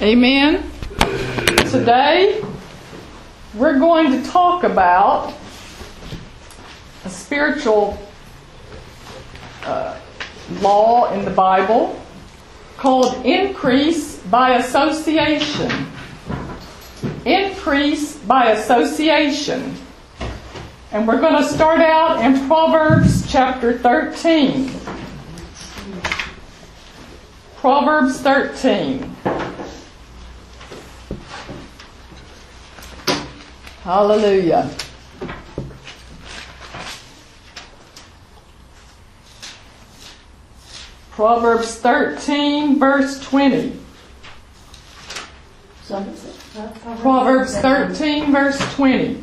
Amen. Today, we're going to talk about a spiritual uh, law in the Bible called increase by association. Increase by association. And we're going to start out in Proverbs chapter 13. Proverbs 13. Hallelujah. Proverbs 13, verse 20. Proverbs 13, verse 20.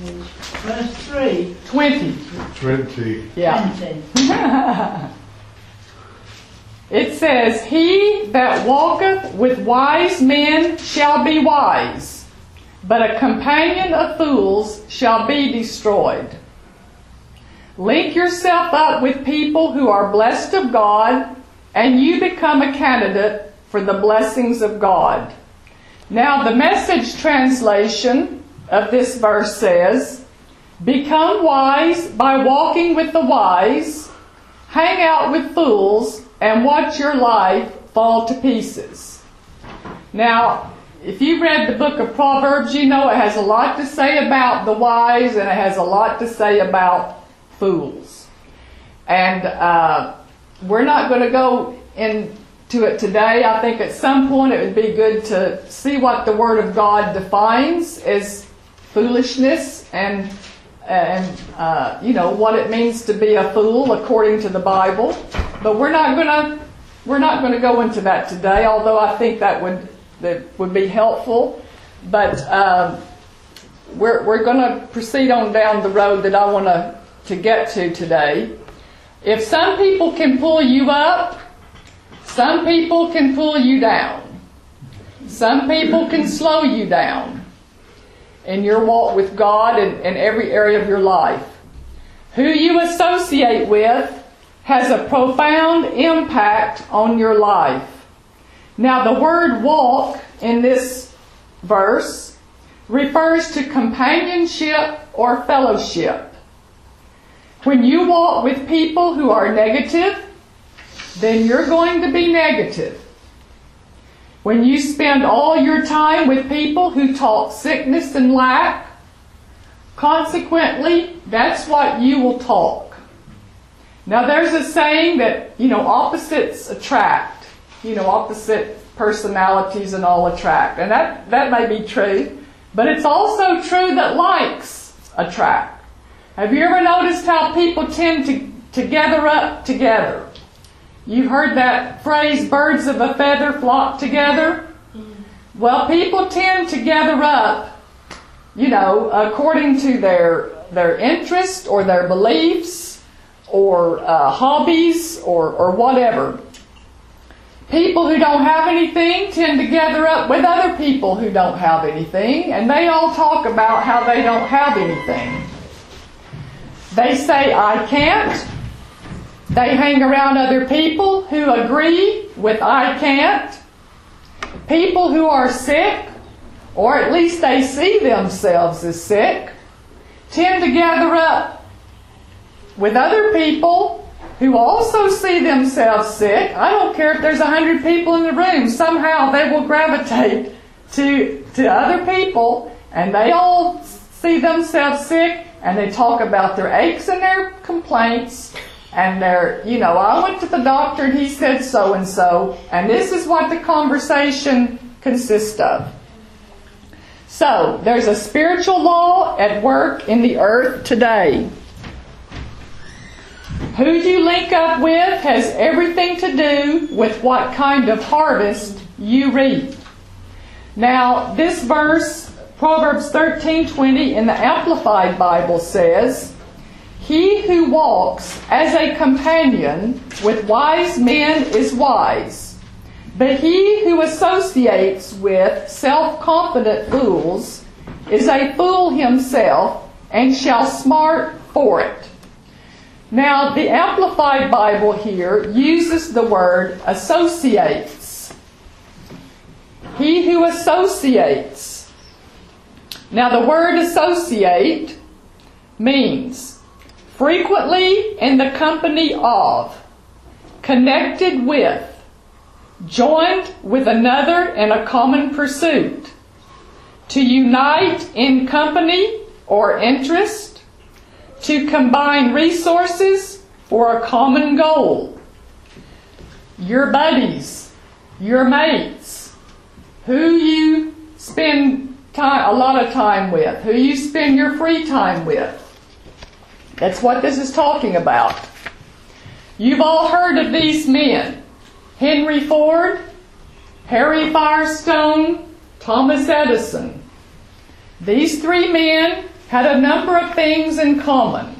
Verse 3. 20. 20. Yeah. It says, He that walketh with wise men shall be wise, but a companion of fools shall be destroyed. Link yourself up with people who are blessed of God, and you become a candidate for the blessings of God. Now, the message translation of this verse says, Become wise by walking with the wise, hang out with fools, and watch your life fall to pieces. Now, if you read the book of Proverbs, you know it has a lot to say about the wise and it has a lot to say about fools. And uh, we're not going to go into it today. I think at some point it would be good to see what the Word of God defines as foolishness and and uh, you know what it means to be a fool according to the Bible. But we're not going to we're not going to go into that today. Although I think that would that would be helpful. But um, we're we're going to proceed on down the road that I want to to get to today. If some people can pull you up, some people can pull you down. Some people can slow you down in your walk with God and in every area of your life. Who you associate with has a profound impact on your life. Now, the word walk in this verse refers to companionship or fellowship. When you walk with people who are negative, then you're going to be negative. When you spend all your time with people who talk sickness and lack, consequently, that's what you will talk. Now, there's a saying that, you know, opposites attract. You know, opposite personalities and all attract. And that, that may be true. But it's also true that likes attract. Have you ever noticed how people tend to, to gather up together? You've heard that phrase, birds of a feather flock together? Well, people tend to gather up, you know, according to their, their interest or their beliefs or uh, hobbies or, or whatever. People who don't have anything tend to gather up with other people who don't have anything, and they all talk about how they don't have anything. They say, I can't, they hang around other people who agree with I can't. People who are sick, or at least they see themselves as sick, tend to gather up with other people who also see themselves sick. I don't care if there's a hundred people in the room, somehow they will gravitate to, to other people and they all see themselves sick and they talk about their aches and their complaints and they're, you know, I went to the doctor and he said so and so, and this is what the conversation consists of. So, there's a spiritual law at work in the earth today. Who you link up with has everything to do with what kind of harvest you reap. Now, this verse, Proverbs 13:20 in the Amplified Bible says, he who walks as a companion with wise men is wise, but he who associates with self confident fools is a fool himself and shall smart for it. Now, the Amplified Bible here uses the word associates. he who associates. Now, the word associate means frequently in the company of, connected with, joined with another in a common pursuit, to unite in company or interest, to combine resources for a common goal. Your buddies, your mates, who you spend time, a lot of time with, who you spend your free time with. That's what this is talking about. You've all heard of these men Henry Ford, Harry Firestone, Thomas Edison. These three men had a number of things in common.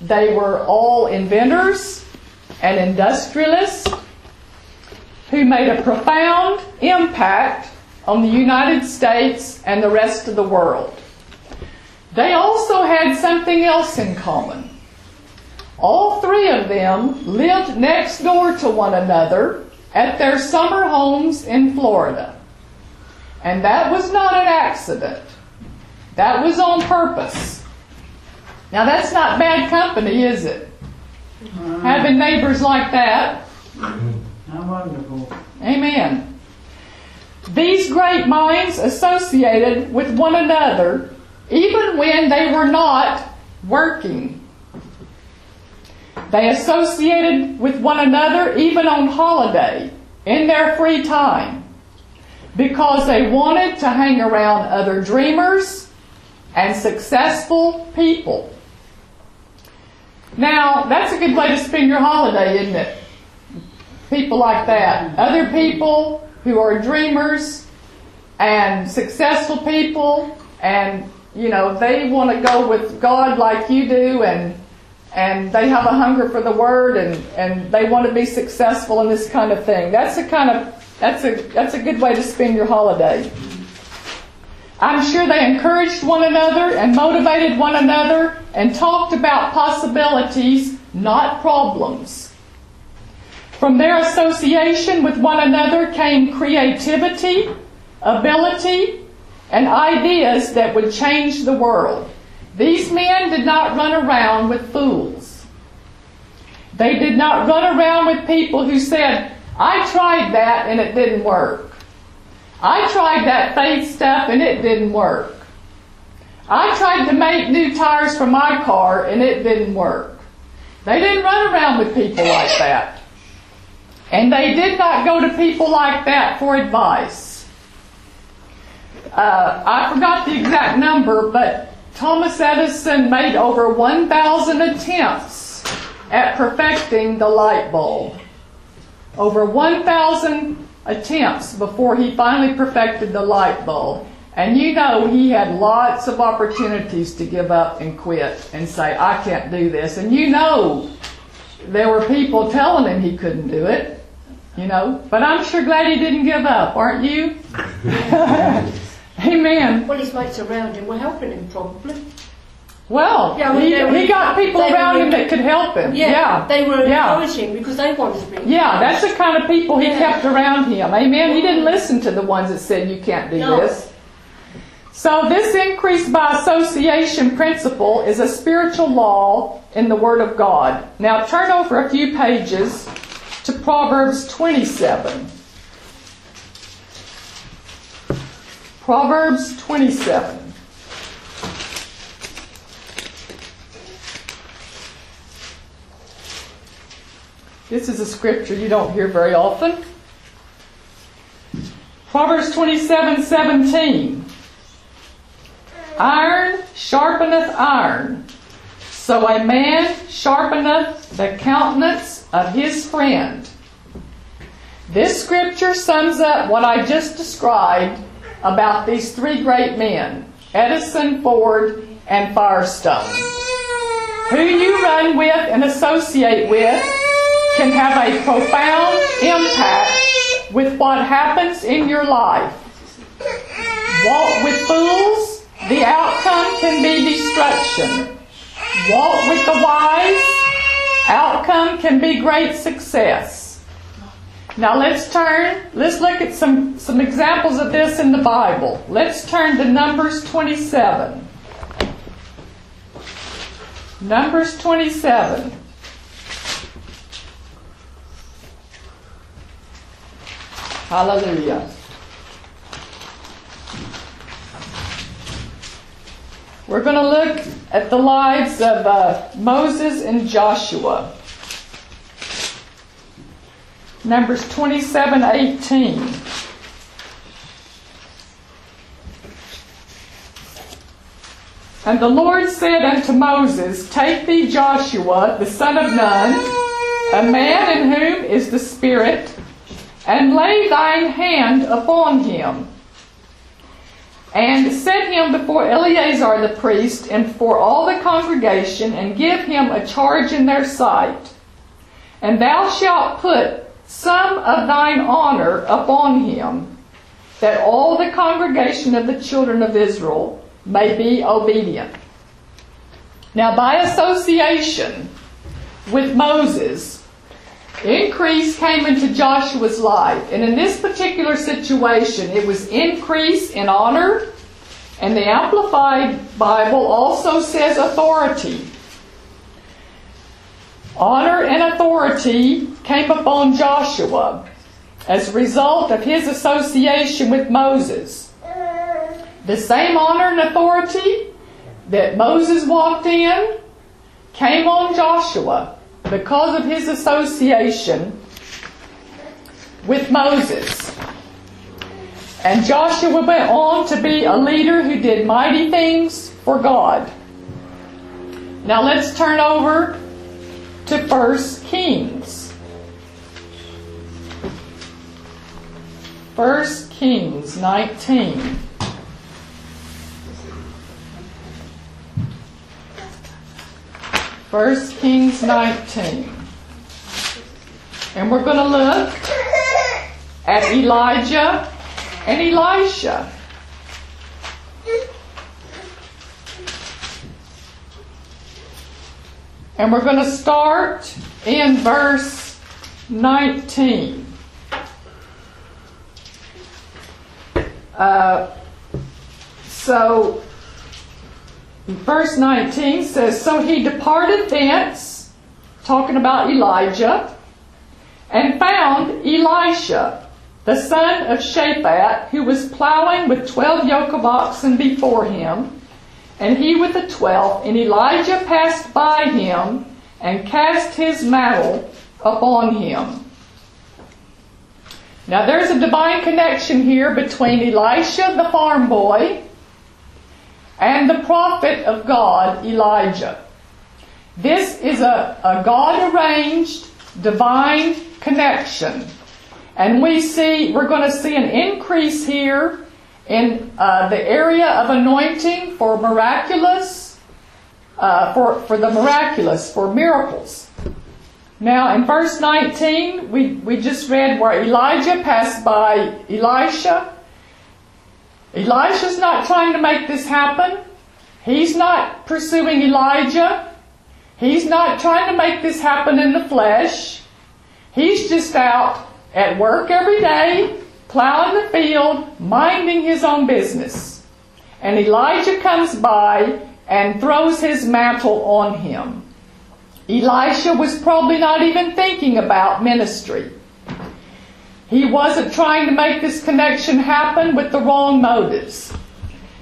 They were all inventors and industrialists who made a profound impact on the United States and the rest of the world. They also had something else in common. All three of them lived next door to one another at their summer homes in Florida. And that was not an accident. That was on purpose. Now that's not bad company, is it? Uh-huh. Having neighbors like that. How wonderful. Amen. These great minds associated with one another even when they were not working. They associated with one another even on holiday, in their free time, because they wanted to hang around other dreamers and successful people. Now, that's a good way to spend your holiday, isn't it? People like that. Other people who are dreamers and successful people and you know, they want to go with God like you do and and they have a hunger for the word and, and they want to be successful in this kind of thing. That's a kind of that's a that's a good way to spend your holiday. I'm sure they encouraged one another and motivated one another and talked about possibilities, not problems. From their association with one another came creativity, ability, and ideas that would change the world. These men did not run around with fools. They did not run around with people who said, I tried that and it didn't work. I tried that faith stuff and it didn't work. I tried to make new tires for my car and it didn't work. They didn't run around with people like that. And they did not go to people like that for advice. Uh, I forgot the exact number, but Thomas Edison made over 1,000 attempts at perfecting the light bulb. Over 1,000 attempts before he finally perfected the light bulb. And you know he had lots of opportunities to give up and quit and say, I can't do this. And you know there were people telling him he couldn't do it, you know. But I'm sure glad he didn't give up, aren't you? Amen. Well, his mates around him were helping him probably. Well, Yeah, well, he, were- he got people around were- him that could help him. Yeah, Yeah. they were Yeah. encouraging because they wanted to be. Yeah, that's the kind of people he Yeah. kept around him. Amen. He didn't listen to the ones that said you can't do No. this. So this increase by association principle is a spiritual law in the Word of God. Now turn over a few pages to Proverbs 27. Proverbs 27. This is a scripture you don't hear very often. Proverbs 27 17. Iron sharpeneth iron, so a man sharpeneth the countenance of his friend. This scripture sums up what I just described about these three great men Edison, Ford, and Firestone. Who you run with and associate with can have a profound impact with what happens in your life. Walk with fools, the outcome can be destruction. Walk with the wise, outcome can be great success. Now let's turn, let's look at some, some examples of this in the Bible. Let's turn to Numbers 27. Numbers 27. Hallelujah. We're going to look at the lives of uh, Moses and Joshua. Numbers 27 18. And the Lord said unto Moses, Take thee Joshua, the son of Nun, a man in whom is the Spirit, and lay thine hand upon him and set him before Eleazar the priest and before all the congregation, and give him a charge in their sight. And thou shalt put some of thine honor upon him, that all the congregation of the children of Israel may be obedient. Now, by association with Moses, Increase came into Joshua's life. And in this particular situation, it was increase in honor. And the Amplified Bible also says authority. Honor and authority came upon Joshua as a result of his association with Moses. The same honor and authority that Moses walked in came on Joshua because of his association with Moses. And Joshua went on to be a leader who did mighty things for God. Now let's turn over to 1 Kings. 1 Kings 19. 1 Kings 19. And we're going to look at Elijah and Elisha. And we're going to start in verse 19. Uh, so Verse 19 says, So he departed thence, talking about Elijah, and found Elisha, the son of Shaphat, who was plowing with twelve yoke of oxen before him, and he with the twelfth. And Elijah passed by him and cast his mantle upon him. Now there's a divine connection here between Elisha, the farm boy, and the prophet of God, Elijah. This is a, a God arranged divine connection. And we see, we're going to see an increase here in uh, the area of anointing for miraculous, uh, for, for the miraculous, for miracles. Now, in verse 19, we, we just read where Elijah passed by Elisha Elisha's not trying to make this happen. He's not pursuing Elijah. He's not trying to make this happen in the flesh. He's just out at work every day, plowing the field, minding his own business. And Elijah comes by and throws his mantle on him. Elisha was probably not even thinking about ministry. He wasn't trying to make this connection happen with the wrong motives.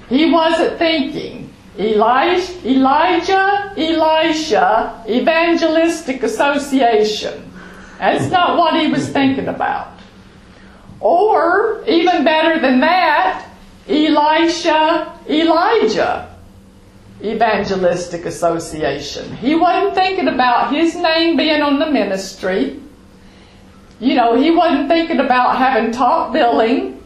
He wasn't thinking, Elijah, Elijah, Elisha, evangelistic association. That's not what he was thinking about. Or, even better than that, Elisha, Elijah, evangelistic association. He wasn't thinking about his name being on the ministry you know, he wasn't thinking about having top billing.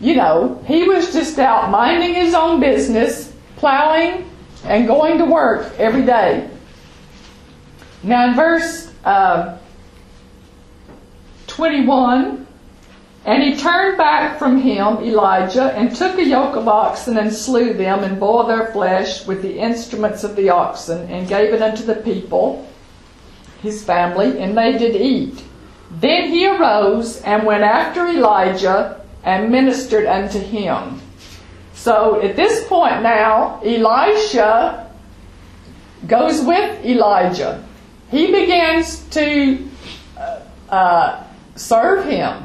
You know, he was just out minding his own business, plowing, and going to work every day. Now, in verse uh, 21, and he turned back from him, Elijah, and took a yoke of oxen and slew them, and boiled their flesh with the instruments of the oxen, and gave it unto the people, his family, and they did eat. Then he arose and went after Elijah and ministered unto him. So at this point now, Elisha goes with Elijah. He begins to uh, uh, serve him.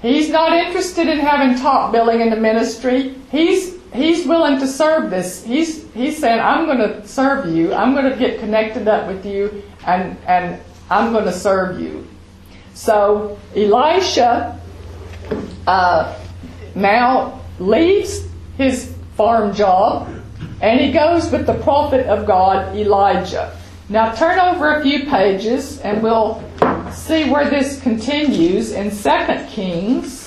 He's not interested in having top billing in the ministry. He's he's willing to serve this. He's he's saying, I'm going to serve you. I'm going to get connected up with you, and and I'm going to serve you. So Elisha uh, now leaves his farm job, and he goes with the prophet of God Elijah. Now turn over a few pages, and we'll see where this continues in Second Kings.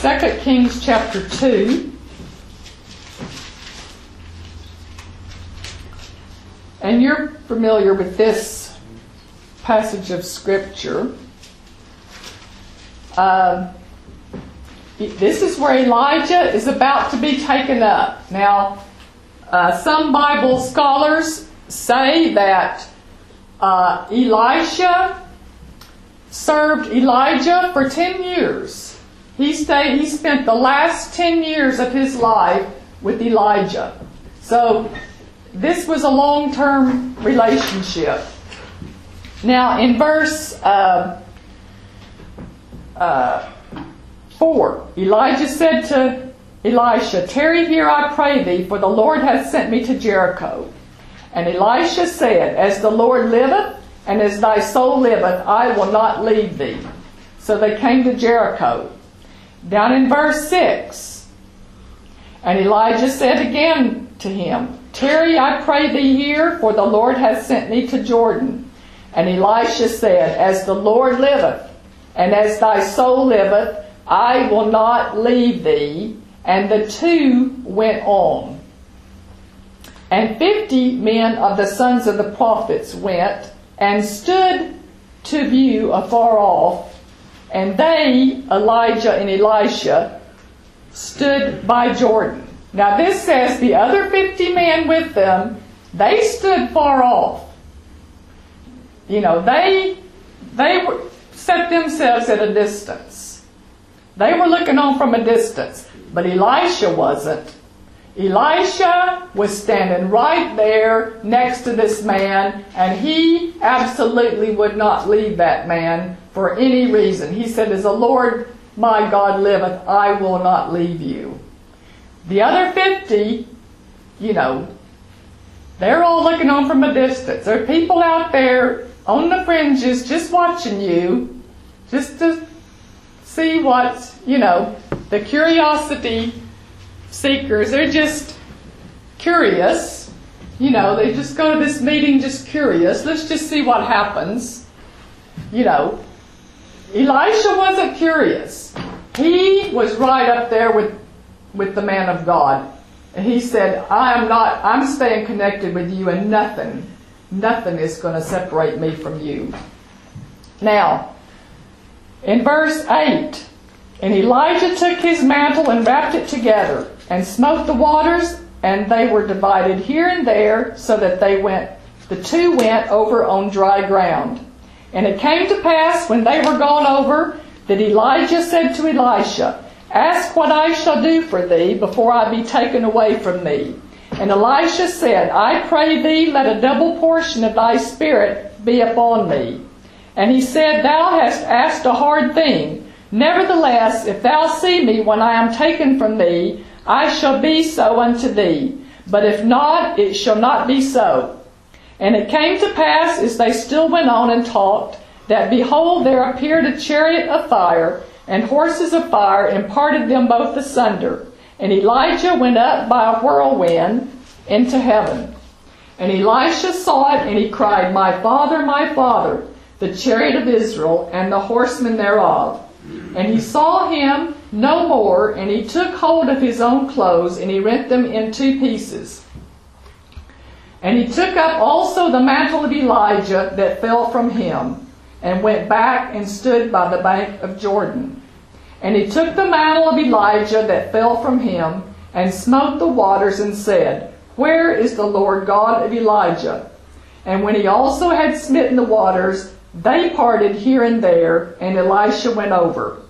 2 Kings chapter 2. And you're familiar with this passage of Scripture. Uh, this is where Elijah is about to be taken up. Now, uh, some Bible scholars say that uh, Elisha served Elijah for 10 years. He stayed, he spent the last 10 years of his life with Elijah. So this was a long-term relationship. Now in verse uh, uh, 4, Elijah said to Elisha, Tarry here, I pray thee, for the Lord hath sent me to Jericho. And Elisha said, As the Lord liveth, and as thy soul liveth, I will not leave thee. So they came to Jericho. Down in verse 6. And Elijah said again to him, Tarry, I pray thee here, for the Lord hath sent me to Jordan. And Elisha said, As the Lord liveth, and as thy soul liveth, I will not leave thee. And the two went on. And fifty men of the sons of the prophets went and stood to view afar off and they, Elijah and Elisha, stood by Jordan. Now this says the other 50 men with them, they stood far off. You know, they, they set themselves at a distance. They were looking on from a distance. But Elisha wasn't. Elisha was standing right there next to this man, and he absolutely would not leave that man for any reason. He said, As the Lord my God liveth, I will not leave you. The other 50, you know, they're all looking on from a distance. There are people out there on the fringes just watching you, just to see what, you know, the curiosity seekers, they're just curious. You know, they just go to this meeting just curious. Let's just see what happens. You know, Elisha wasn't curious. He was right up there with, with the man of God. And he said, I am not, I'm staying connected with you and nothing, nothing is going to separate me from you. Now, in verse 8, and Elijah took his mantle and wrapped it together and smote the waters, and they were divided here and there, so that they went, the two went over on dry ground. And it came to pass when they were gone over that Elijah said to Elisha, Ask what I shall do for thee before I be taken away from thee. And Elisha said, I pray thee, let a double portion of thy spirit be upon me. And he said, Thou hast asked a hard thing. Nevertheless, if thou see me when I am taken from thee, I shall be so unto thee. But if not, it shall not be so. And it came to pass, as they still went on and talked, that behold, there appeared a chariot of fire and horses of fire and parted them both asunder. And Elijah went up by a whirlwind into heaven. And Elisha saw it, and he cried, My father, my father, the chariot of Israel, and the horsemen thereof. And he saw him no more, and he took hold of his own clothes, and he rent them in two pieces. And he took up also the mantle of Elijah that fell from him, and went back and stood by the bank of Jordan. And he took the mantle of Elijah that fell from him, and smote the waters, and said, Where is the Lord God of Elijah? And when he also had smitten the waters, they parted here and there, and Elisha went over.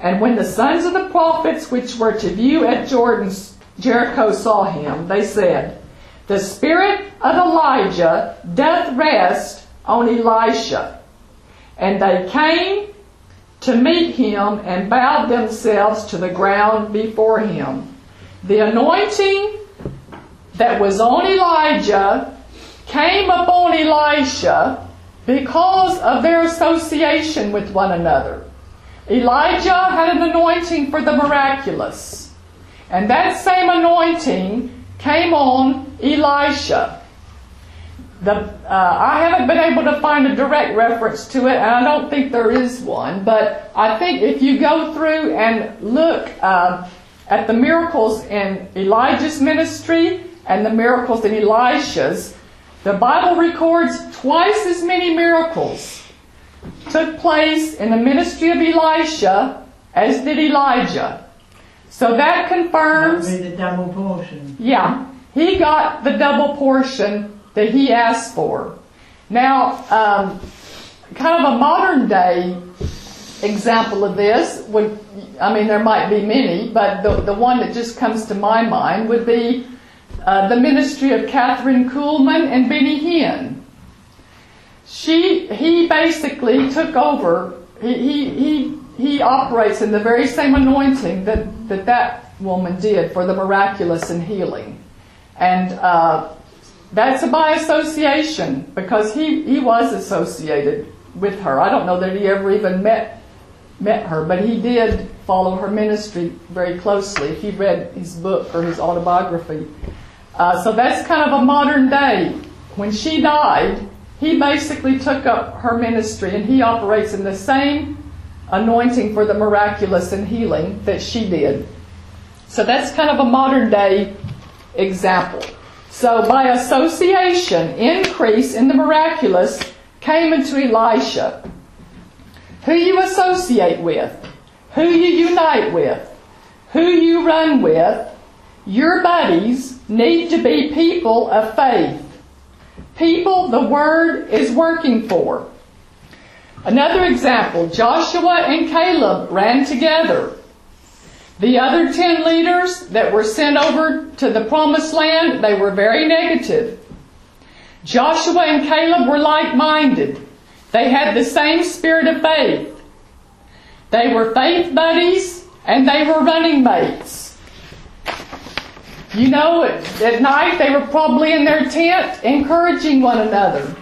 And when the sons of the prophets which were to view at Jordan's Jericho saw him, they said, The spirit of Elijah doth rest on Elisha. And they came to meet him and bowed themselves to the ground before him. The anointing that was on Elijah came upon Elisha because of their association with one another. Elijah had an anointing for the miraculous, and that same anointing came on Elisha. The, uh, I haven't been able to find a direct reference to it, and I don't think there is one, but I think if you go through and look uh, at the miracles in Elijah's ministry and the miracles in Elisha's, the Bible records twice as many miracles took place in the ministry of Elisha as did Elijah. So that confirms. That'd the double portion. Yeah, he got the double portion that he asked for. Now, um, kind of a modern day example of this would, I mean, there might be many, but the, the one that just comes to my mind would be uh, the ministry of Kathryn Kuhlman and Benny Hinn. She, he basically took over, he, he, he, he operates in the very same anointing that, that that woman did for the miraculous and healing. And uh, that's by association because he, he was associated with her. I don't know that he ever even met met her, but he did follow her ministry very closely. He read his book or his autobiography, uh, so that's kind of a modern day. When she died, he basically took up her ministry and he operates in the same anointing for the miraculous and healing that she did. So that's kind of a modern day example. So by association, increase in the miraculous came into Elisha. Who you associate with, who you unite with, who you run with, your buddies need to be people of faith. People the Word is working for. Another example Joshua and Caleb ran together. The other ten leaders that were sent over to the promised land, they were very negative. Joshua and Caleb were like minded. They had the same spirit of faith. They were faith buddies and they were running mates. You know, at, at night they were probably in their tent encouraging one another.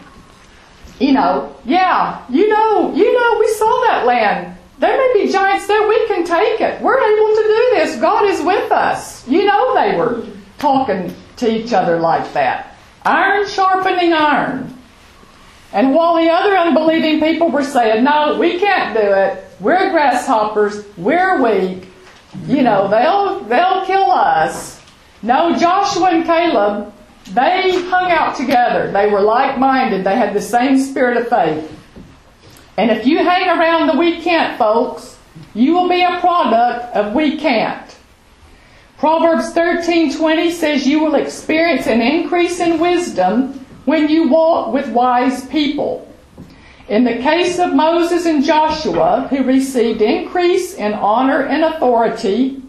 You know, yeah, you know, you know, we saw that land. There may be giants there, we can take it. We're able to do this. God is with us. You know, they were talking to each other like that. Iron sharpening iron. And while the other unbelieving people were saying, no, we can't do it. We're grasshoppers. We're weak. You know, they'll, they'll kill us. No, Joshua and Caleb, they hung out together. They were like minded. They had the same spirit of faith. And if you hang around the we can't folks, you will be a product of we can't. Proverbs 13:20 says you will experience an increase in wisdom when you walk with wise people. In the case of Moses and Joshua, who received increase in honor and authority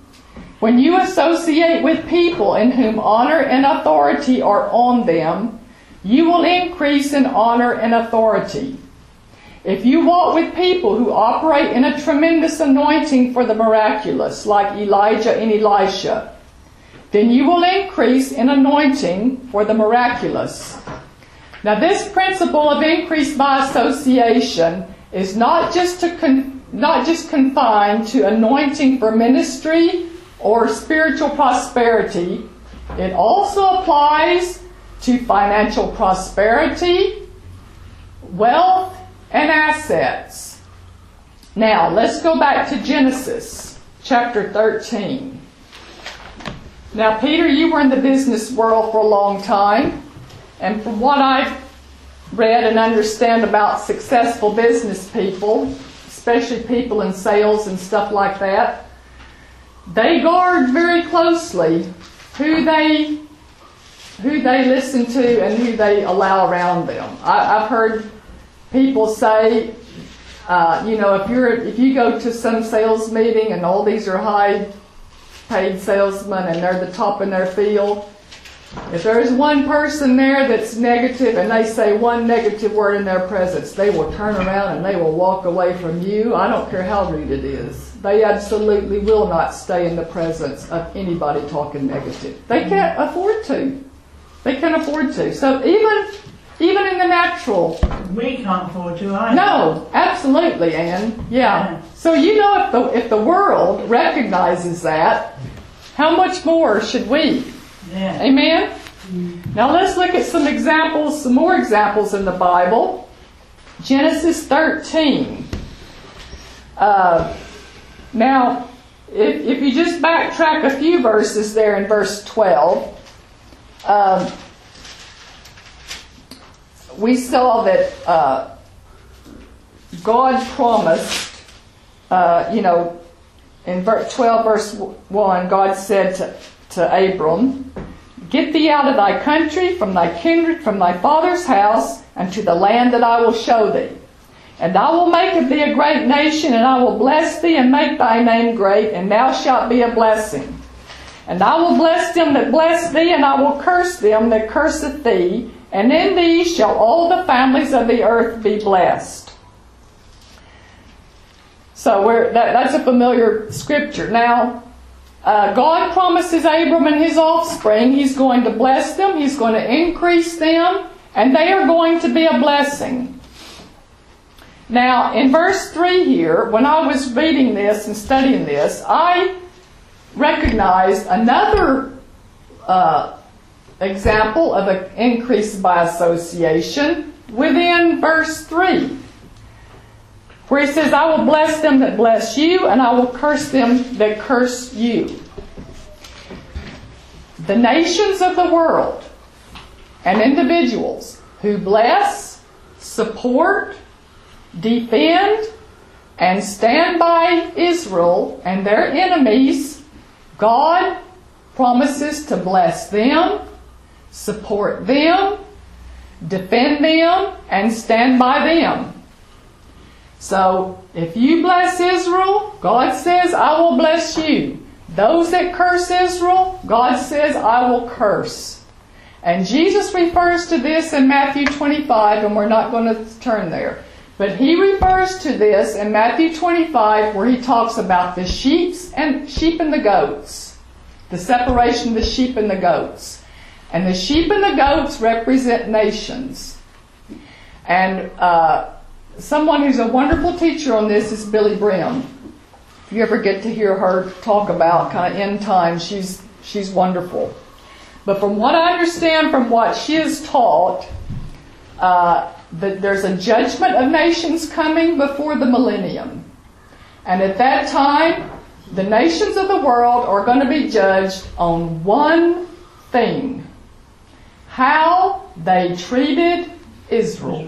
when you associate with people in whom honor and authority are on them, you will increase in honor and authority. If you walk with people who operate in a tremendous anointing for the miraculous, like Elijah and Elisha, then you will increase in anointing for the miraculous. Now, this principle of increase by association is not just to con- not just confined to anointing for ministry or spiritual prosperity, it also applies to financial prosperity, wealth, and assets. Now, let's go back to Genesis chapter 13. Now, Peter, you were in the business world for a long time, and from what I've read and understand about successful business people, especially people in sales and stuff like that, they guard very closely who they who they listen to and who they allow around them. I, I've heard people say, uh, you know, if you're if you go to some sales meeting and all these are high paid salesmen and they're the top in their field, if there's one person there that's negative and they say one negative word in their presence, they will turn around and they will walk away from you. I don't care how rude it is. They absolutely will not stay in the presence of anybody talking negative. They can't afford to. They can't afford to. So even even in the natural. We can't afford to either. No, absolutely, Anne. Yeah. Yeah. So you know if the if the world recognizes that, how much more should we? Yeah. Amen? Now let's look at some examples, some more examples in the Bible. Genesis 13. Uh, now, if, if you just backtrack a few verses there in verse 12, um, we saw that uh, God promised, uh, you know, in ver- 12 verse 1, God said to, to Abram, Get thee out of thy country, from thy kindred, from thy father's house, and to the land that I will show thee. And I will make of thee a great nation, and I will bless thee and make thy name great, and thou shalt be a blessing. And I will bless them that bless thee, and I will curse them that curseth thee, and in thee shall all the families of the earth be blessed. So that, that's a familiar scripture. Now, uh, God promises Abram and his offspring He's going to bless them, He's going to increase them, and they are going to be a blessing. Now, in verse 3 here, when I was reading this and studying this, I recognized another uh, example of an increase by association within verse 3, where he says, I will bless them that bless you, and I will curse them that curse you. The nations of the world and individuals who bless, support, defend, and stand by Israel and their enemies, God promises to bless them, support them, defend them, and stand by them. So, if you bless Israel, God says, I will bless you. Those that curse Israel, God says, I will curse. And Jesus refers to this in Matthew 25, and we're not going to turn there. But he refers to this in Matthew 25 where he talks about the sheep and sheep and the goats. The separation of the sheep and the goats. And the sheep and the goats represent nations. And uh, someone who's a wonderful teacher on this is Billye Brim. If you ever get to hear her talk about kind of end times, she's she's wonderful. But from what I understand from what she has taught, uh, that there's a judgment of nations coming before the millennium. And at that time, the nations of the world are going to be judged on one thing how they treated Israel.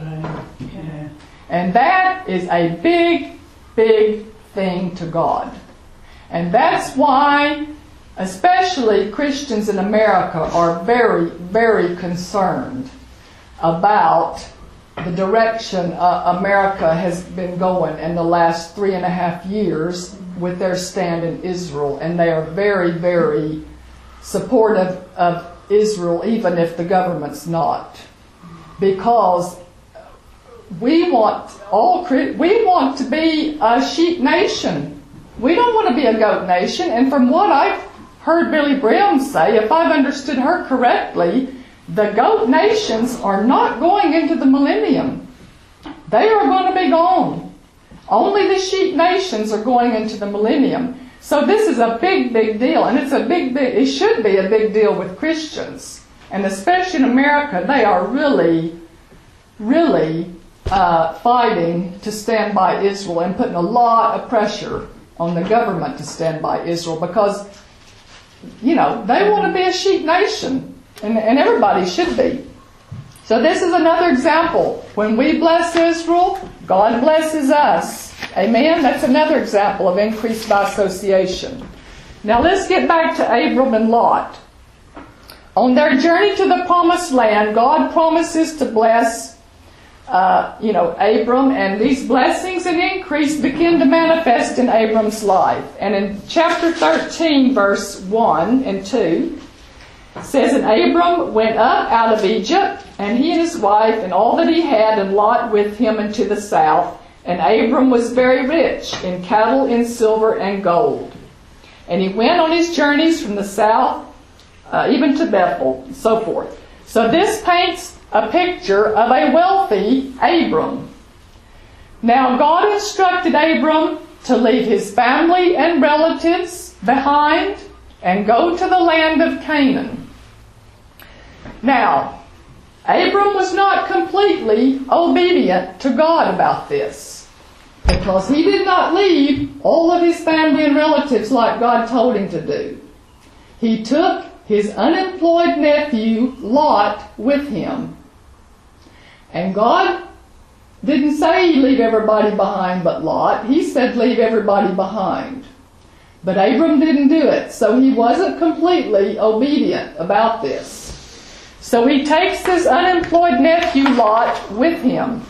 Yeah. And that is a big, big thing to God. And that's why, especially Christians in America, are very, very concerned about the direction uh, America has been going in the last three and a half years with their stand in Israel. And they are very, very supportive of Israel, even if the government's not. Because we want all we want to be a sheep nation. We don't want to be a goat nation. And from what I've heard Billye Brim say, if I've understood her correctly, the goat nations are not going into the millennium. They are going to be gone. Only the sheep nations are going into the millennium. So this is a big, big deal, and it's a big, big. It should be a big deal with Christians, and especially in America, they are really, really uh, fighting to stand by Israel and putting a lot of pressure on the government to stand by Israel because, you know, they want to be a sheep nation, and, and everybody should be. So this is another example. When we bless Israel, God blesses us. Amen? That's another example of increase by association. Now let's get back to Abram and Lot. on their journey to the promised land, God promises to bless, uh, you know, Abram, and these blessings and increase begin to manifest in Abram's life. And in chapter 13, verse 1 and 2, it says, And Abram went up out of Egypt, and he and his wife, and all that he had, and Lot with him into the south. And Abram was very rich in cattle, in silver, and gold. And he went on his journeys from the south uh, even to Bethel, and so forth. So this paints a picture of a wealthy Abram. Now God instructed Abram to leave his family and relatives behind and go to the land of Canaan. Now, Abram was not completely obedient to God about this because he did not leave all of his family and relatives like God told him to do. He took his unemployed nephew Lot with him. And God didn't say leave everybody behind but Lot. He said leave everybody behind. But Abram didn't do it, so he wasn't completely obedient about this. So he takes his unemployed nephew Lot with him.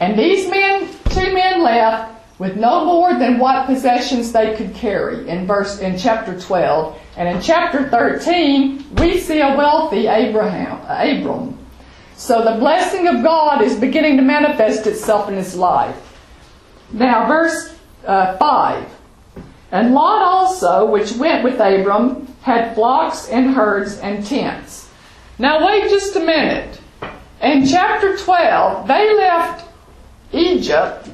And these men, two men left with no more than what possessions they could carry in verse in chapter 12. And in chapter 13, we see a wealthy Abraham, Abram. So the blessing of God is beginning to manifest itself in his life. Now, verse uh, 5. And Lot also, which went with Abram, had flocks and herds and tents. Now, wait just a minute. In chapter 12, they left Egypt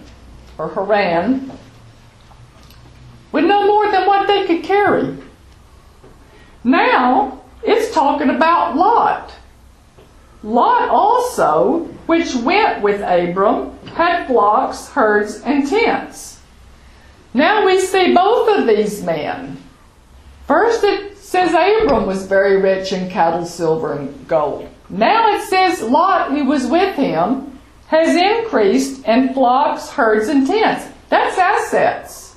or Haran with no more than what they could carry. Now, it's talking about Lot. Lot also, which went with Abram, had flocks, herds, and tents. Now we see both of these men. First it says Abram was very rich in cattle, silver, and gold. Now it says Lot, who was with him, has increased in flocks, herds, and tents. That's assets.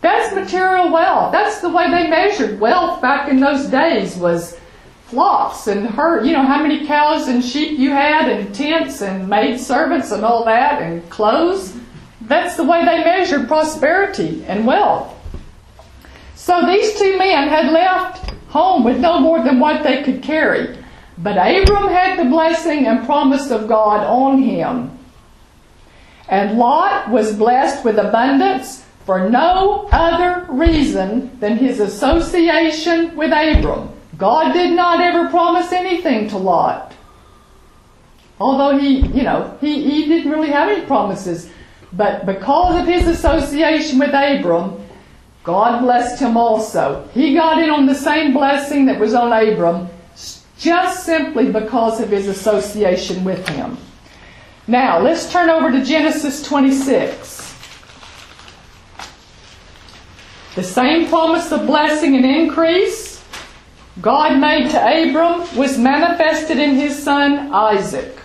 That's material wealth. That's the way they measured wealth back in those days was flocks and herd. You know how many cows and sheep you had, and tents and maid servants and all that, and clothes. That's the way they measured prosperity and wealth. So these two men had left home with no more than what they could carry. But Abram had the blessing and promise of God on him. And Lot was blessed with abundance for no other reason than his association with Abram. God did not ever promise anything to Lot. Although he, you know, he, he didn't really have any promises. But because of his association with Abram, God blessed him also. He got in on the same blessing that was on Abram just simply because of his association with him. Now, let's turn over to Genesis 26. The same promise of blessing and increase God made to Abram was manifested in his son Isaac.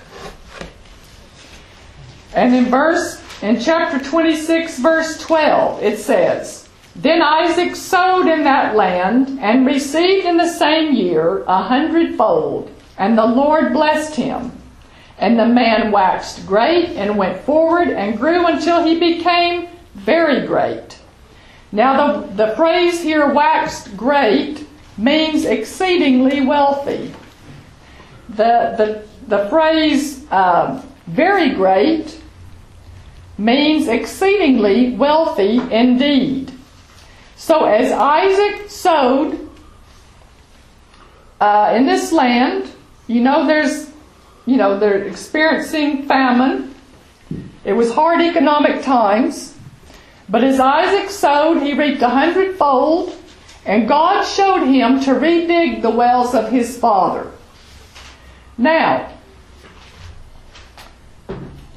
And in verse in chapter 26 verse 12 it says, then Isaac sowed in that land and received in the same year a hundredfold, and the Lord blessed him. And the man waxed great and went forward and grew until he became very great. Now, the, the phrase here, waxed great, means exceedingly wealthy. The, the, the phrase uh, very great means exceedingly wealthy indeed. So as Isaac sowed uh, in this land, you know, there's, you know, they're experiencing famine. It was hard economic times. But as Isaac sowed, he reaped a hundredfold, and God showed him to redig the wells of his father. Now,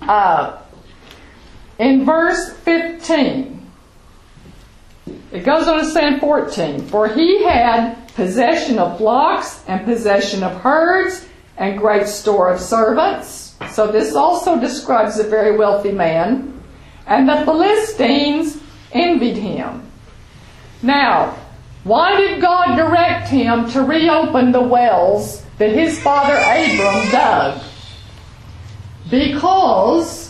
uh, in verse 15, it goes on to say in 14, For he had possession of flocks and possession of herds and great store of servants. So this also describes a very wealthy man. And the Philistines envied him. Now, Why did God direct him to reopen the wells that his father Abram dug? Because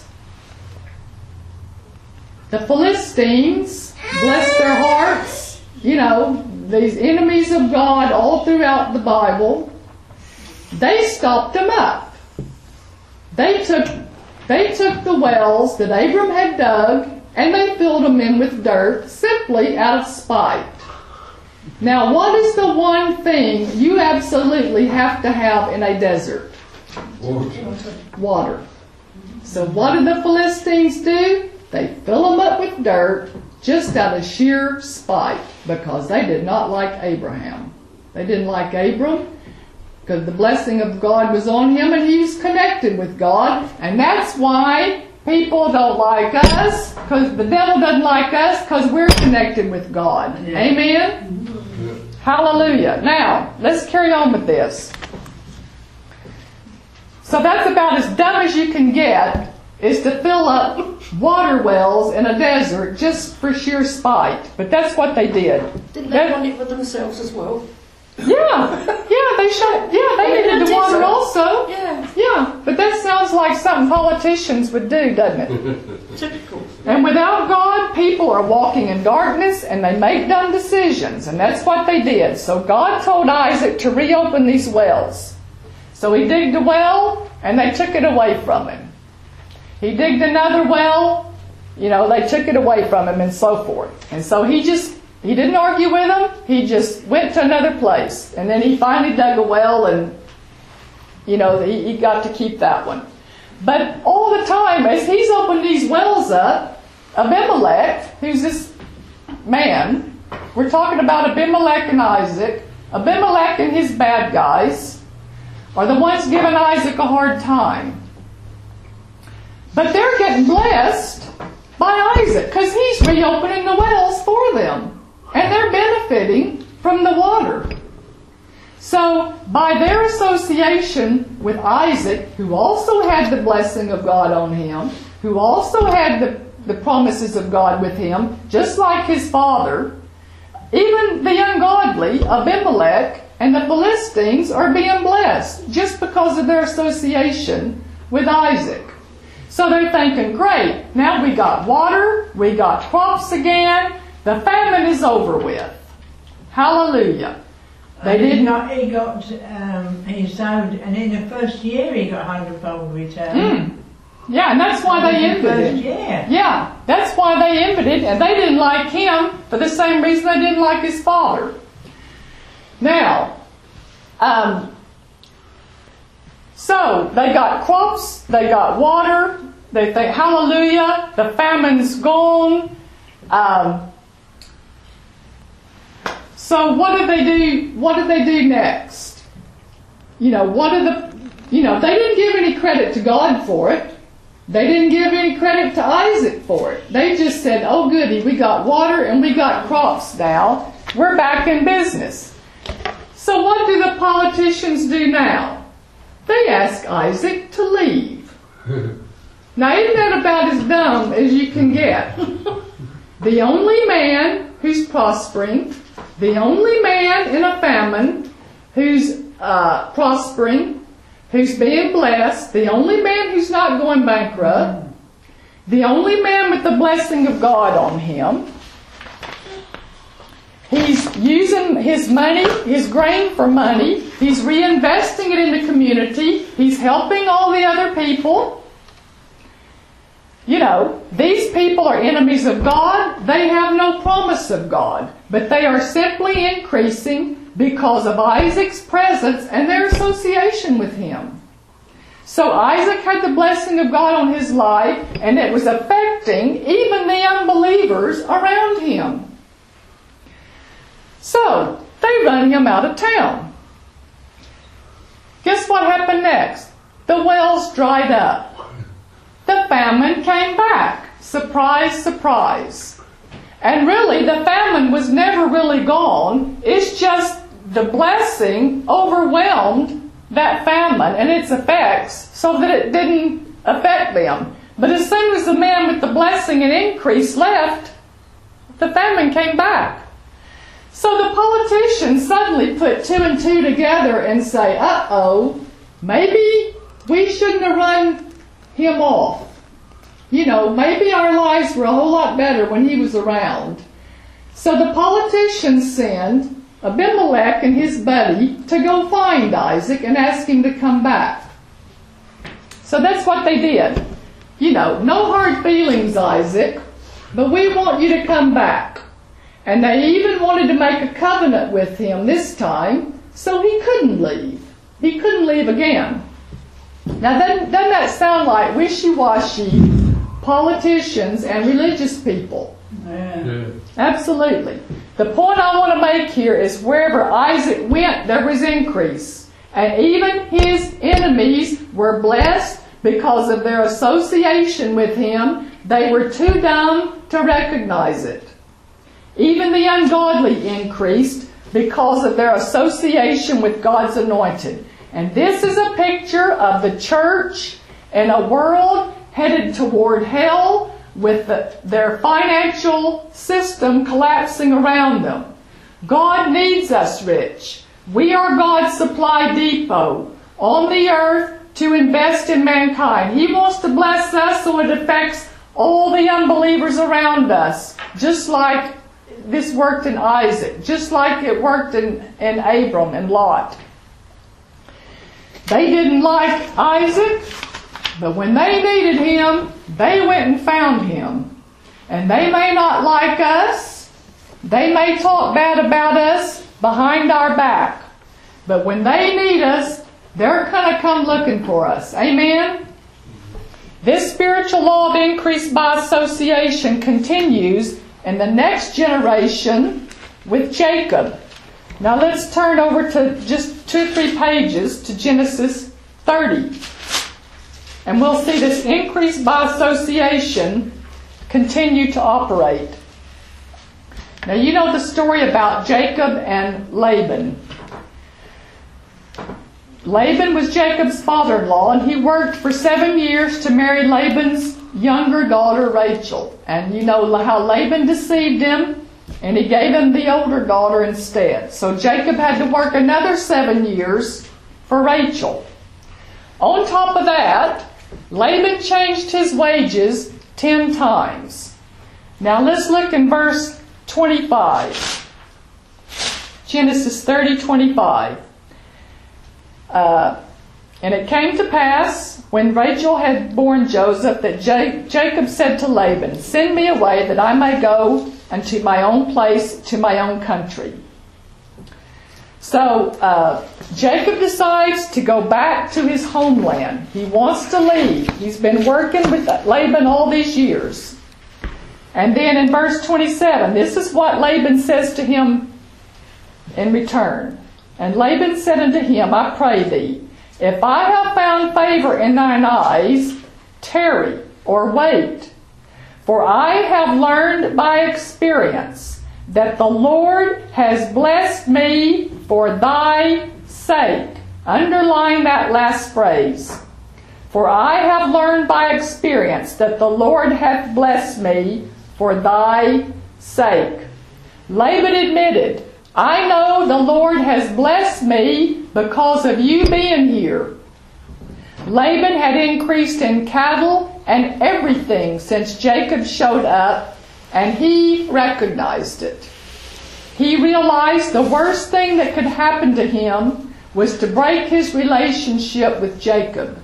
the Philistines, bless their hearts, you know, these enemies of God all throughout the Bible, they stopped them up. They took they took the wells that Abram had dug and they filled them in with dirt simply out of spite. Now, what is the one thing you absolutely have to have in a desert? Water. Water. So, what did the Philistines do? They fill them up with dirt just out of sheer spite because they did not like Abraham. They didn't like Abram because the blessing of God was on him and he was connected with God. And that's why people don't like us because the devil doesn't like us because we're connected with God. Yeah. Amen? Hallelujah. Now, let's carry on with this. So that's about as dumb as you can get is to fill up water wells in a desert just for sheer spite. But that's what they did. Didn't they That- want it for themselves as well? Yeah, yeah, they should. Yeah, they needed the water also. Yeah, Yeah, but that sounds like something politicians would do, doesn't it? typical. And without God, people are walking in darkness and they make dumb decisions, and that's what they did. So God told Isaac to reopen these wells. So he digged a well and they took it away from him. He digged another well, you know, they took it away from him and so forth. And so he just, he didn't argue with them, he just went to another place. And then he finally dug a well and, you know, he, he got to keep that one. But all the time, as he's opened these wells up, Abimelech, who's this man, we're talking about Abimelech and Isaac. Abimelech and his bad guys are the ones giving Isaac a hard time. But they're getting blessed by Isaac because he's reopening the wells for them. And they're benefiting from the water. So, by their association with Isaac, who also had the blessing of God on him, who also had the, the promises of God with him, just like his father, even the ungodly, Abimelech, and the Philistines are being blessed just because of their association with Isaac. So they're thinking, great, now we got water, we got crops again, the famine is over with. Hallelujah. They he did got, he got, um, he sowed, and in the first year he got a hundredfold return. Mm. Yeah, and that's why they In envied him. Yeah, that's why they envied it, and they didn't like him for the same reason they didn't like his father. Now, um, so they got crops, they got water, they think, hallelujah, the famine's gone. Um, so what did they do? What did they do next? You know, what are the, you know, they didn't give any credit to God for it. They didn't give any credit to Isaac for it. They just said, oh goody, we got water and we got crops now. We're back in business. So what do the politicians do now? They ask Isaac to leave. Now isn't that about as dumb as you can get? The only man who's prospering, the only man in a famine who's uh, prospering, who's being blessed, the only man who's not going bankrupt, the only man with the blessing of God on him. He's using his money, his grain for money. He's reinvesting it in the community. He's helping all the other people. You know, these people are enemies of God. They have no promise of God. But they are simply increasing because of Isaac's presence and their association with him. So Isaac had the blessing of God on his life, and it was affecting even the unbelievers around him. So, they run him out of town. Guess what happened next? The wells dried up. The famine came back. Surprise, surprise. And really, the famine was never really gone. It's just the blessing overwhelmed that famine and its effects so that it didn't affect them. But as soon as the man with the blessing and increase left, the famine came back. So the politicians suddenly put two and two together and say, uh oh, maybe we shouldn't have run him off. You know, maybe our lives were a whole lot better when he was around. So the politicians send Abimelech and his buddy to go find Isaac and ask him to come back. So that's what they did. You know, no hard feelings, Isaac, but we want you to come back. And they even wanted to make a covenant with him this time so he couldn't leave. He couldn't leave again. Now, doesn't, doesn't that sound like wishy washy politicians and religious people? Yeah. Absolutely. The point I want to make here is wherever Isaac went, there was increase. And even his enemies were blessed because of their association with him. They were too dumb to recognize it. Even the ungodly increased because of their association with God's anointed. And this is a picture of the church in a world headed toward hell with the, their financial system collapsing around them. God needs us rich. We are God's supply depot on the earth to invest in mankind. He wants to bless us so it affects all the unbelievers around us, just like this worked in Isaac, just like it worked in, in Abram and Lot. They didn't like Isaac, but when they needed him, they went and found him. And they may not like us, they may talk bad about us behind our back, but when they need us, they're going to come looking for us. Amen? This spiritual law of increase by association continues and the next generation with Jacob. Now let's turn over to just two or three pages to Genesis 30. And we'll see this increase by association continue to operate. Now you know the story about Jacob and Laban. Laban was Jacob's father in law, and he worked for seven years to marry Laban's younger daughter Rachel. And you know how Laban deceived him, and he gave him the older daughter instead. So Jacob had to work another seven years for Rachel. On top of that, Laban changed his wages ten times. Now let's look in verse 25. Genesis 30 25. Uh, and it came to pass when Rachel had borne Joseph that Jacob said to Laban, Send me away that I may go unto my own place, to my own country. So uh, Jacob decides to go back to his homeland. He wants to leave. He's been working with Laban all these years. And then in verse 27, this is what Laban says to him in return. And Laban said unto him, I pray thee, if I have found favor in thine eyes, tarry or wait. For I have learned by experience that the Lord has blessed me for thy sake. Underline that last phrase. For I have learned by experience that the Lord hath blessed me for thy sake. Laban admitted, I know the Lord has blessed me because of you being here. Laban had increased in cattle and everything since Jacob showed up, and he recognized it. He realized the worst thing that could happen to him was to break his relationship with Jacob.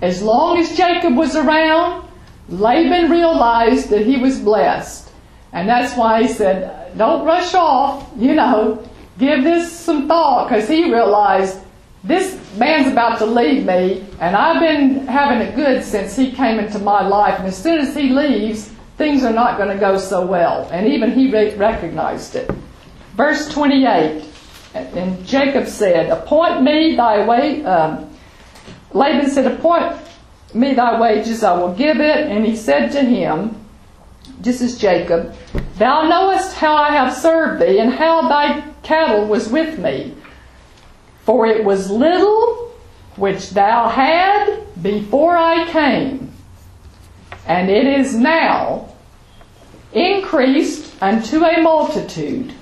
As long as Jacob was around, Laban realized that he was blessed. And that's why he said, Don't rush off, you know, give this some thought because he realized this man's about to leave me and I've been having it good since he came into my life. And as soon as he leaves, things are not going to go so well. And even he recognized it. Verse 28. And Jacob said, Appoint me thy way. Um, Laban said, Appoint me thy wages, I will give it. And he said to him, this is Jacob, Thou knowest how I have served thee, and how thy cattle was with me. For it was little which thou had before I came, and it is now increased unto a multitude.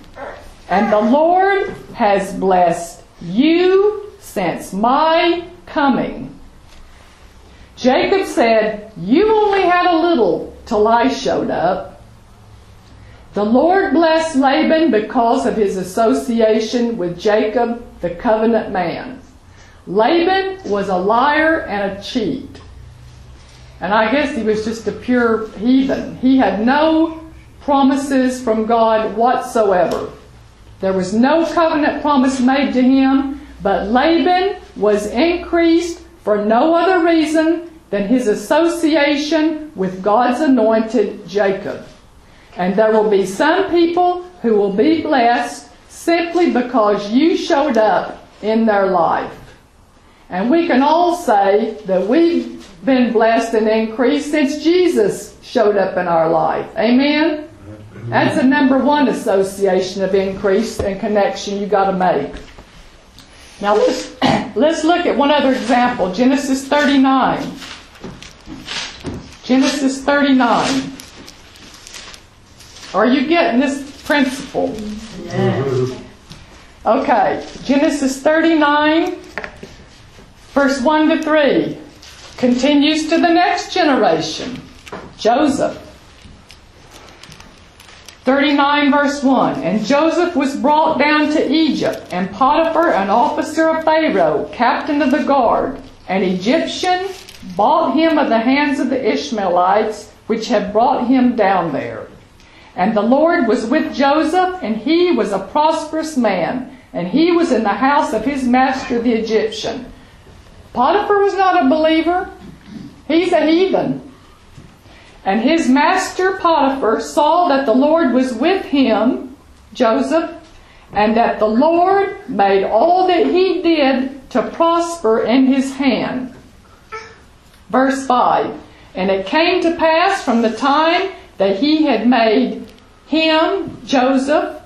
And the Lord has blessed you since my coming. Jacob said, You only had a little till I showed up. The Lord blessed Laban because of his association with Jacob, the covenant man. Laban was a liar and a cheat. And I guess he was just a pure heathen. He had no promises from God whatsoever. There was no covenant promise made to him, but Laban was increased for no other reason than his association with God's anointed Jacob. And there will be some people who will be blessed simply because you showed up in their life. And we can all say that we've been blessed and increased since Jesus showed up in our life. Amen? That's the number one association of increase and connection you got to make. Now let's let's look at one other example. Genesis 39. Genesis 39. Are you getting this principle? Yeah. Okay, Genesis 39, verse 1 to 3, continues to the next generation, Joseph. 39 verse 1 And Joseph was brought down to Egypt, and Potiphar, an officer of Pharaoh, captain of the guard, an Egyptian, bought him of the hands of the Ishmaelites, which had brought him down there. And the Lord was with Joseph, and he was a prosperous man, and he was in the house of his master the Egyptian. Potiphar was not a believer, he's a heathen. And his master Potiphar saw that the Lord was with him, Joseph, and that the Lord made all that he did to prosper in his hand. Verse 5 And it came to pass from the time that he had made him, Joseph,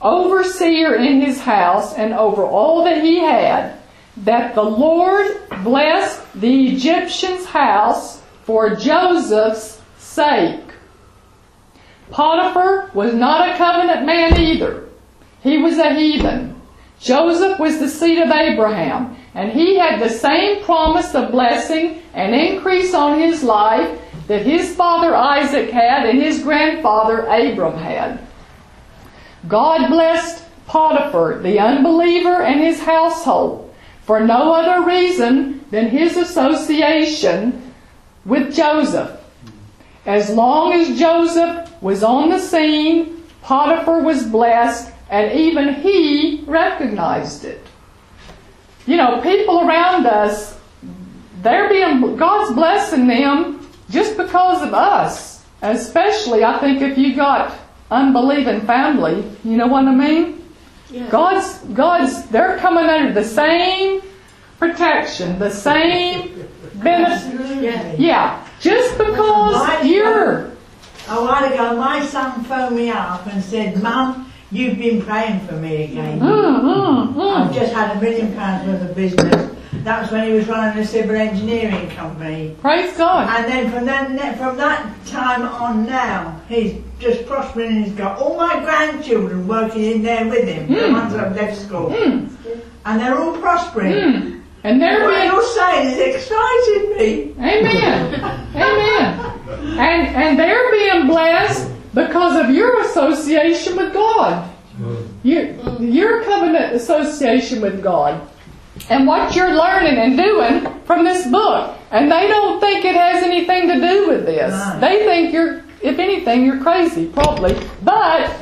overseer in his house and over all that he had, that the Lord blessed the Egyptian's house for Joseph's sake. Potiphar was not a covenant man either. He was a heathen. Joseph was the seed of Abraham, and he had the same promise of blessing and increase on his life that his father Isaac had and his grandfather Abram had. God blessed Potiphar, the unbeliever, and his household for no other reason than his association with Joseph. As long as Joseph was on the scene, Potiphar was blessed, and even he recognized it. You know, people around us, they're being, God's blessing them just because of us. Especially, I think, if you got unbelieving family, you know what I mean? Yeah. God's, God's, they're coming under the same protection, the same benefit. Yeah. Yeah, just because you're. A while ago, my son phoned me up and said, Mum, you've been praying for me again. Mm, mm, I've mm. just had a million pounds worth of business. That was when he was running a civil engineering company. Praise God. And then from that, from that time on now, he's just prospering and he's got all my grandchildren working in there with him, the Mm. ones that have left school. Mm, And they're all prospering. mm. And they're What being. you're saying is exciting me. Amen. Amen. And and they're being blessed because of your association with God. Hmm. Your your covenant association with God. And what you're learning and doing from this book. And they don't think it has anything to do with this. They think you're if anything, you're crazy, probably. But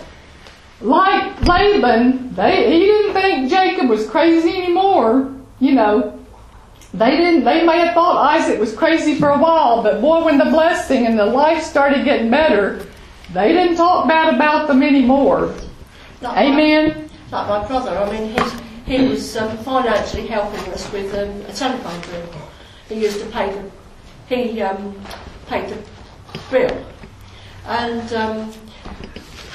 like Laban, they he didn't think Jacob was crazy anymore. You know, they didn't. They may have thought Isaac was crazy for a while, but boy, when the blessing and the life started getting better, they didn't talk bad about them anymore. My- Amen. like my brother, I mean, he's, he was um, financially helping us with um, a telephone bill. He used to pay the, he um, paid the bill. And um,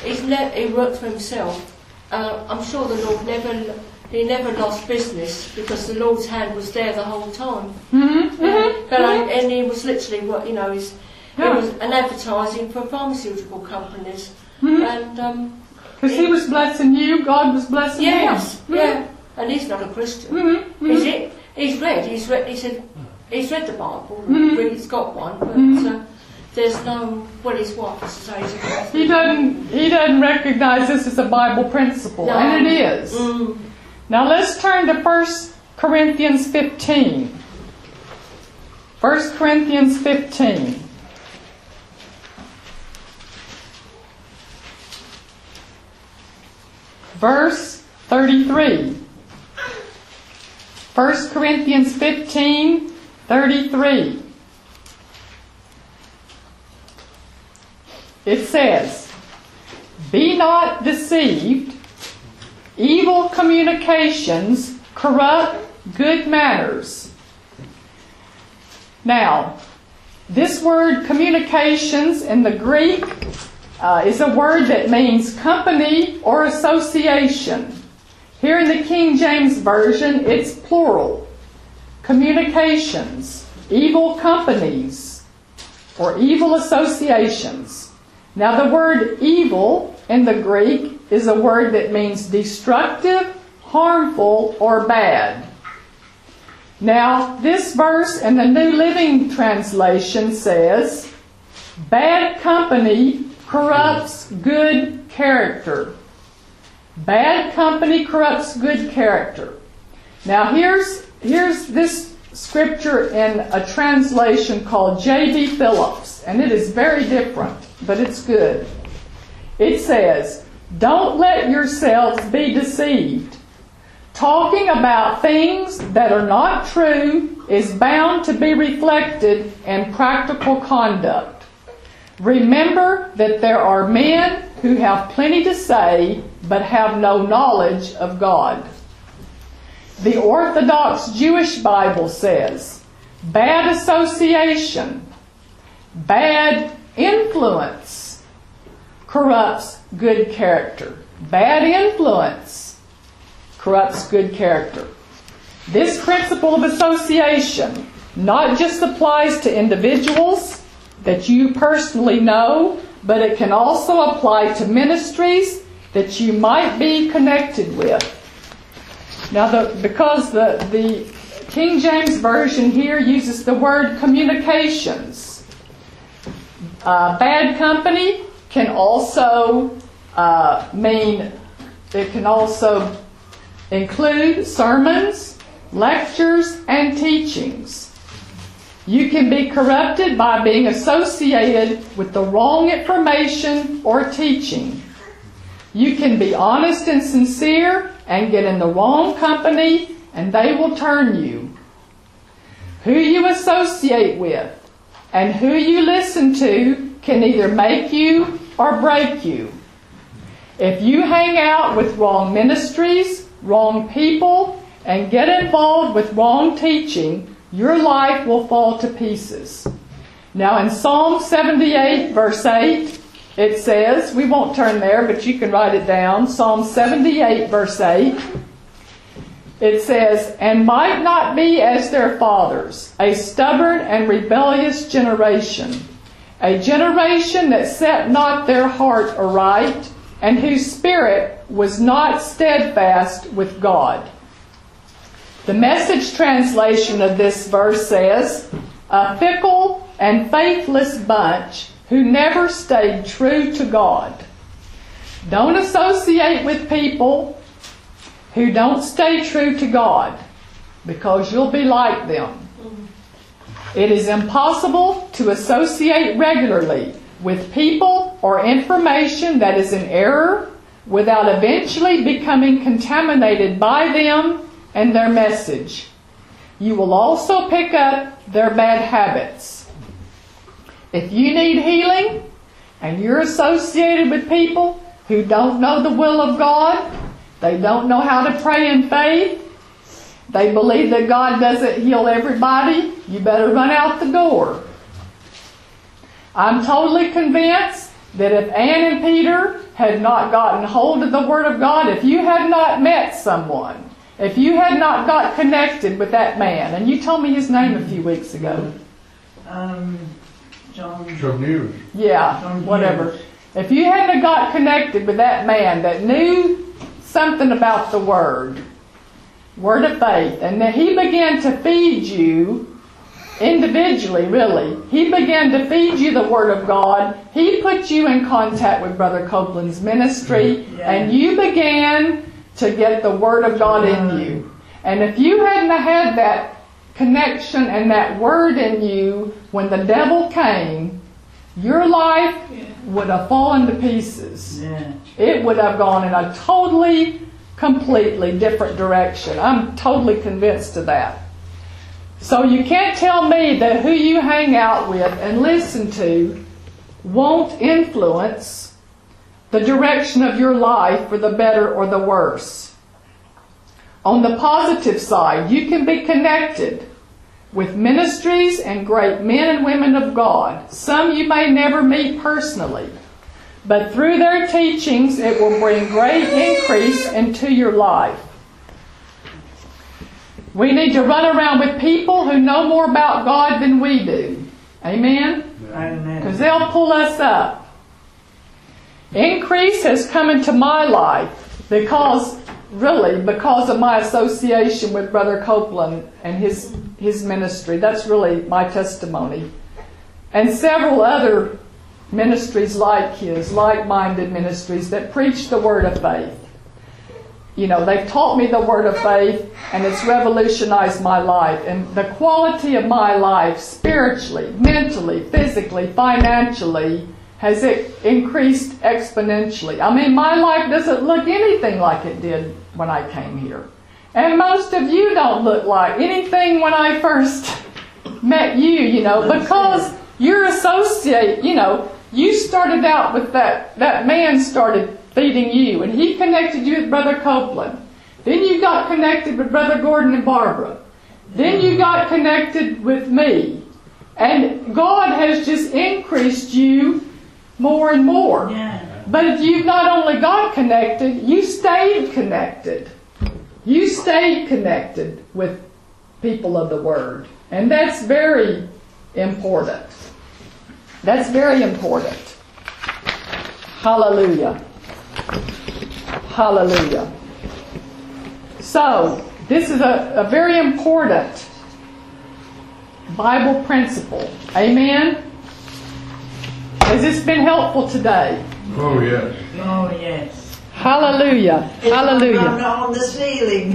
he's ne- he worked for himself. Uh, I'm sure the Lord never, he never lost business because the Lord's hand was there the whole time. Mm-hmm. Yeah, but I, and he was literally what you know he's He was an advertising for pharmaceutical companies Mhm. and um, Because he was blessing you, God was blessing Yes, him. yeah. And he's not a Christian. Mm-hmm. He's, it, he's read, he's read, he said, he's read the Bible, Mhm. he's got one, but Mhm. uh, there's no, well, his wife is he's He doesn't he doesn't recognize this as a Bible principle, No. and it is. Mm. Now let's turn to 1 Corinthians 15. 1 Corinthians 15. Verse 33. 1 Corinthians 15, 33. It says, Be not deceived, evil communications corrupt good manners. Now, this word communications in the Greek uh, is a word that means company or association. Here in the King James Version, it's plural. Communications, evil companies, or evil associations. Now, the word evil in the Greek is a word that means destructive, harmful, or bad. Now, this verse in the New Living Translation says, Bad company corrupts good character. Bad company corrupts good character. Now, here's, here's this scripture in a translation called J.B. Phillips, and it is very different, but it's good. It says, Don't let yourselves be deceived. Talking about things that are not true is bound to be reflected in practical conduct. Remember that there are men who have plenty to say but have no knowledge of God. The Orthodox Jewish Bible says bad association, bad influence corrupts good character. Bad influence corrupts good character. This principle of association not just applies to individuals that you personally know, but it can also apply to ministries that you might be connected with. Now, the, because the, the King James Version here uses the word communications, uh, bad company can also uh, mean, it can also include sermons, lectures, and teachings. You can be corrupted by being associated with the wrong information or teaching. You can be honest and sincere and get in the wrong company and they will turn you. Who you associate with and who you listen to can either make you or break you. If you hang out with wrong ministries, wrong people, and get involved with wrong teaching, your life will fall to pieces. Now in Psalm 78 verse 8, it says, we won't turn there, but you can write it down. Psalm 78 verse 8. It says, and might not be as their fathers, a stubborn and rebellious generation, a generation that set not their heart aright, and whose spirit was not steadfast with God. The message translation of this verse says, a fickle and faithless bunch who never stayed true to God. Don't associate with people who don't stay true to God because you'll be like them. It is impossible to associate regularly with people or information that is in error without eventually becoming contaminated by them and their message. You will also pick up their bad habits. If you need healing and you're associated with people who don't know the will of God, they don't know how to pray in faith, they believe that God doesn't heal everybody, you better run out the door. I'm totally convinced that if Ann and Peter had not gotten hold of the Word of God, if you had not met someone, if you had not got connected with that man, and you told me his name a few weeks ago, Um, John. Some news. yeah, John whatever. Hughes. If you hadn't have got connected with that man that knew something about the Word, Word of faith, and that he began to feed you individually, really. He began to feed you the Word of God. He put you in contact with Brother Copeland's ministry, Yeah. and you began to get the Word of God in mm. you. And if you hadn't had that connection and that Word in you when the devil came, your life would have fallen to pieces Yeah. it would have gone in a totally, completely different direction. I'm totally convinced of that. So you can't tell me that who you hang out with and listen to won't influence the direction of your life for the better or the worse. On the positive side, you can be connected with ministries and great men and women of God. Some you may never meet personally. But through their teachings, it will bring great increase into your life. We need to run around with people who know more about God than we do. Amen? Because they'll pull us up. Increase has come into my life because, really, because of my association with Brother Copeland and his, his ministry. That's really my testimony. And several other ministries like his, like minded ministries that preach the Word of faith. You know, they've taught me the Word of faith and it's revolutionized my life. And the quality of my life, spiritually, mentally, physically, financially, has it increased exponentially. I mean, my life doesn't look anything like it did when I came here. And most of you don't look like anything when I first met you, you know, because you're associate, you know, you started out with that, that man started feeding you and he connected you with Brother Copeland. Then you got connected with Brother Gordon and Barbara. Then you got connected with me. And God has just increased you more and more. Yeah. But if you've not only got connected, you stayed connected. You stayed connected with people of the Word. And that's very important. That's very important. Hallelujah. Hallelujah. So, this is a, a very important Bible principle. Amen? Has this been helpful today? Oh, yes. Oh, yes. Hallelujah. It's Hallelujah. On the ceiling.